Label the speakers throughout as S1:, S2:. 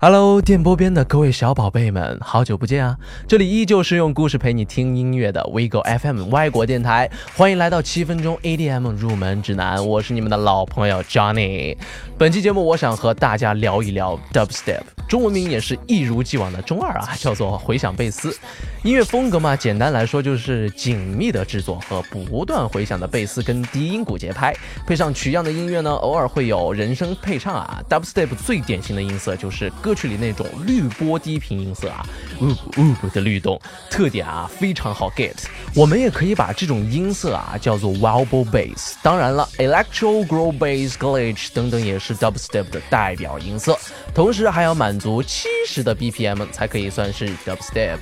S1: Hello，电波边的各位小宝贝们，好久不见啊！这里依旧是用故事陪你听音乐的 WeGo FM 外国电台，欢迎来到七分钟 ADM 入门指南，我是你们的老朋友 Johnny。本期节目，我想和大家聊一聊 Dubstep，中文名也是一如既往的中二啊，叫做回响贝斯。音乐风格嘛，简单来说就是紧密的制作和不断回响的贝斯跟低音鼓节拍，配上取样的音乐呢，偶尔会有人声配唱啊。Dubstep 最典型的音色就是歌曲里那种滤波低频音色啊，呜呜的律动，特点啊非常好 get。我们也可以把这种音色啊叫做 wobble bass。当然了，electro grow bass glitch 等等也是 Dubstep 的代表音色，同时还要满足七十的 BPM 才可以算是 Dubstep。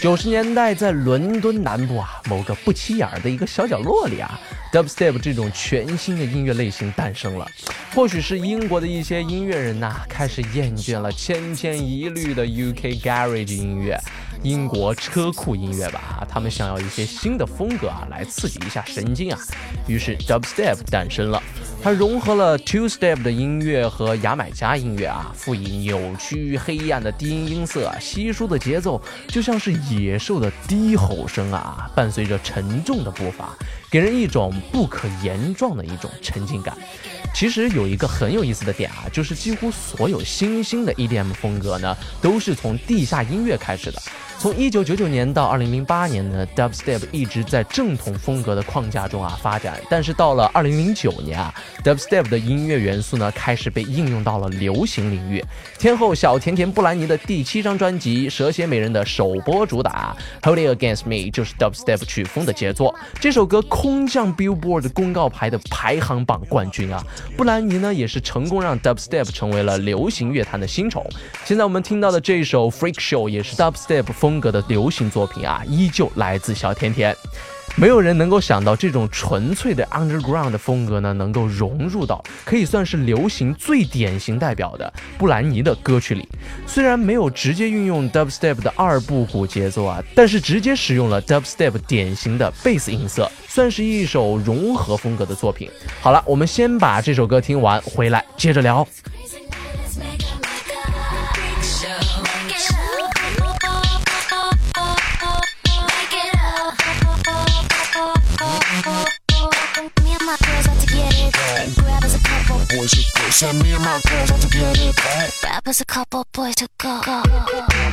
S1: 九十年代，在伦敦南部啊，某个不起眼的一个小角落里啊，Dubstep 这种全新的音乐类型诞生了。或许是英国的一些音乐人呐，开始厌倦了千篇一律的 UK Garage 音乐。英国车库音乐吧，他们想要一些新的风格啊，来刺激一下神经啊。于是 Dubstep 诞生了，它融合了 Two Step 的音乐和牙买加音乐啊，赋予扭曲黑暗的低音音色，稀疏的节奏就像是野兽的低吼声啊，伴随着沉重的步伐，给人一种不可言状的一种沉浸感。其实有一个很有意思的点啊，就是几乎所有新兴的 EDM 风格呢，都是从地下音乐开始的。从一九九九年到二零零八年呢，Dubstep 一直在正统风格的框架中啊发展。但是到了二零零九年啊，Dubstep 的音乐元素呢开始被应用到了流行领域。天后小甜甜布兰妮的第七张专辑《蛇蝎美人》的首播主打《Hold It Against Me》就是 Dubstep 曲风的杰作。这首歌空降 Billboard 公告牌的排行榜冠军啊！布兰妮呢也是成功让 Dubstep 成为了流行乐坛的新宠。现在我们听到的这首《Freak Show》也是 Dubstep 风。格的流行作品啊，依旧来自小甜甜。没有人能够想到这种纯粹的 underground 的风格呢，能够融入到可以算是流行最典型代表的布兰妮的歌曲里。虽然没有直接运用 dubstep 的二部鼓节奏啊，但是直接使用了 dubstep 典型的贝斯音色，算是一首融合风格的作品。好了，我们先把这首歌听完，回来接着聊。Send me and my girls out to get it back. Rap us a couple boys to go. Show.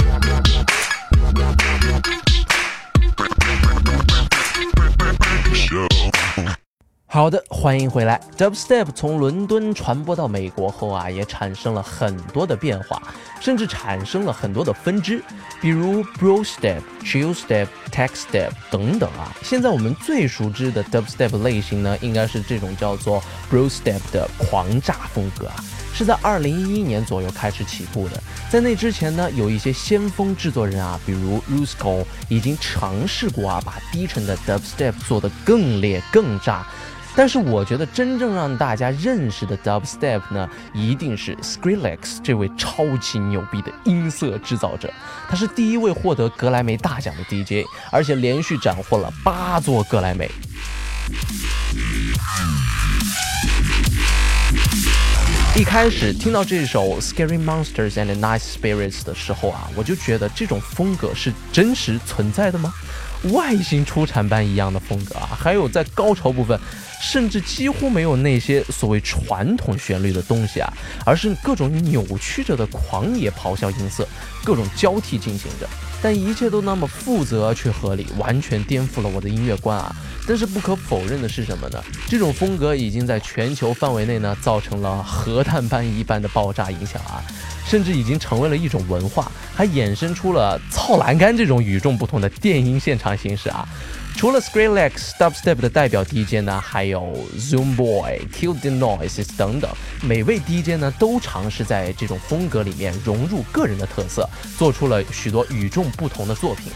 S1: 好的，欢迎回来。Dubstep 从伦敦传播到美国后啊，也产生了很多的变化，甚至产生了很多的分支，比如 Bro Step、Chill Step、Tech Step 等等啊。现在我们最熟知的 Dubstep 类型呢，应该是这种叫做 Bro Step 的狂炸风格啊，是在2011年左右开始起步的。在那之前呢，有一些先锋制作人啊，比如 Rusko 已经尝试过啊，把低沉的 Dubstep 做得更烈、更炸。但是我觉得真正让大家认识的 Dubstep 呢，一定是 Skrillex 这位超级牛逼的音色制造者。他是第一位获得格莱美大奖的 DJ，而且连续斩获了八座格莱美。一开始听到这首 Scary Monsters and Nice Spirits 的时候啊，我就觉得这种风格是真实存在的吗？外星出产般一样的风格啊，还有在高潮部分。甚至几乎没有那些所谓传统旋律的东西啊，而是各种扭曲着的狂野咆哮音色，各种交替进行着，但一切都那么负责却合理，完全颠覆了我的音乐观啊！但是不可否认的是什么呢？这种风格已经在全球范围内呢，造成了核弹般一般的爆炸影响啊，甚至已经成为了一种文化，还衍生出了操栏杆这种与众不同的电音现场形式啊！除了 Skrillex、Dubstep 的代表 DJ 呢，还有 Zoom Boy、Kill the Noises 等等，每位 DJ 呢都尝试在这种风格里面融入个人的特色，做出了许多与众不同的作品。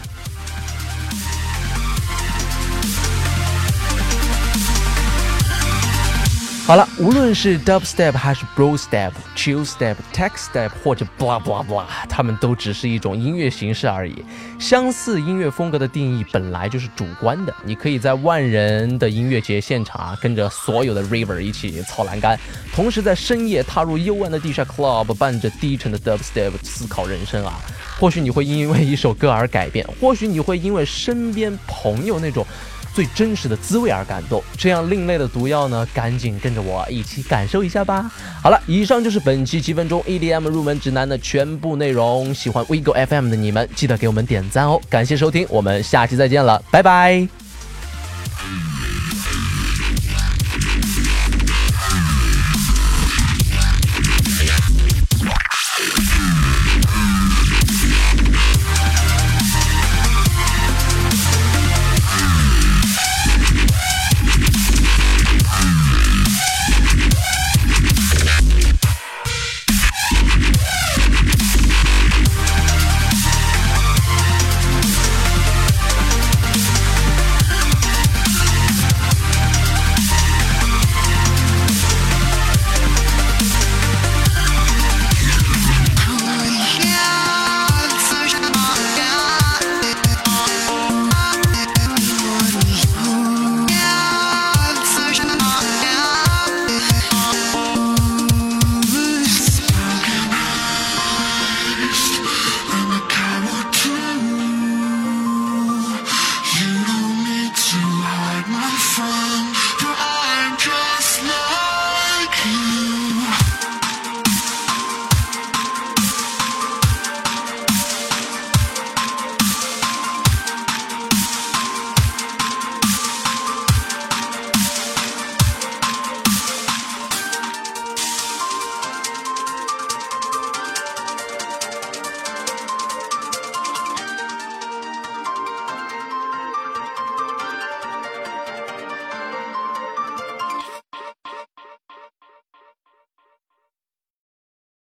S1: 好了，无论是 dubstep 还是 bro step、chill step、tech step 或者 blah blah blah，它们都只是一种音乐形式而已。相似音乐风格的定义本来就是主观的。你可以在万人的音乐节现场啊，跟着所有的 river 一起操栏杆，同时在深夜踏入幽暗的地下 club，伴着低沉的 dubstep 思考人生啊。或许你会因为一首歌而改变，或许你会因为身边朋友那种。最真实的滋味而感动，这样另类的毒药呢？赶紧跟着我一起感受一下吧。好了，以上就是本期七分钟 EDM 入门指南的全部内容。喜欢 WeGo FM 的你们，记得给我们点赞哦！感谢收听，我们下期再见了，拜拜。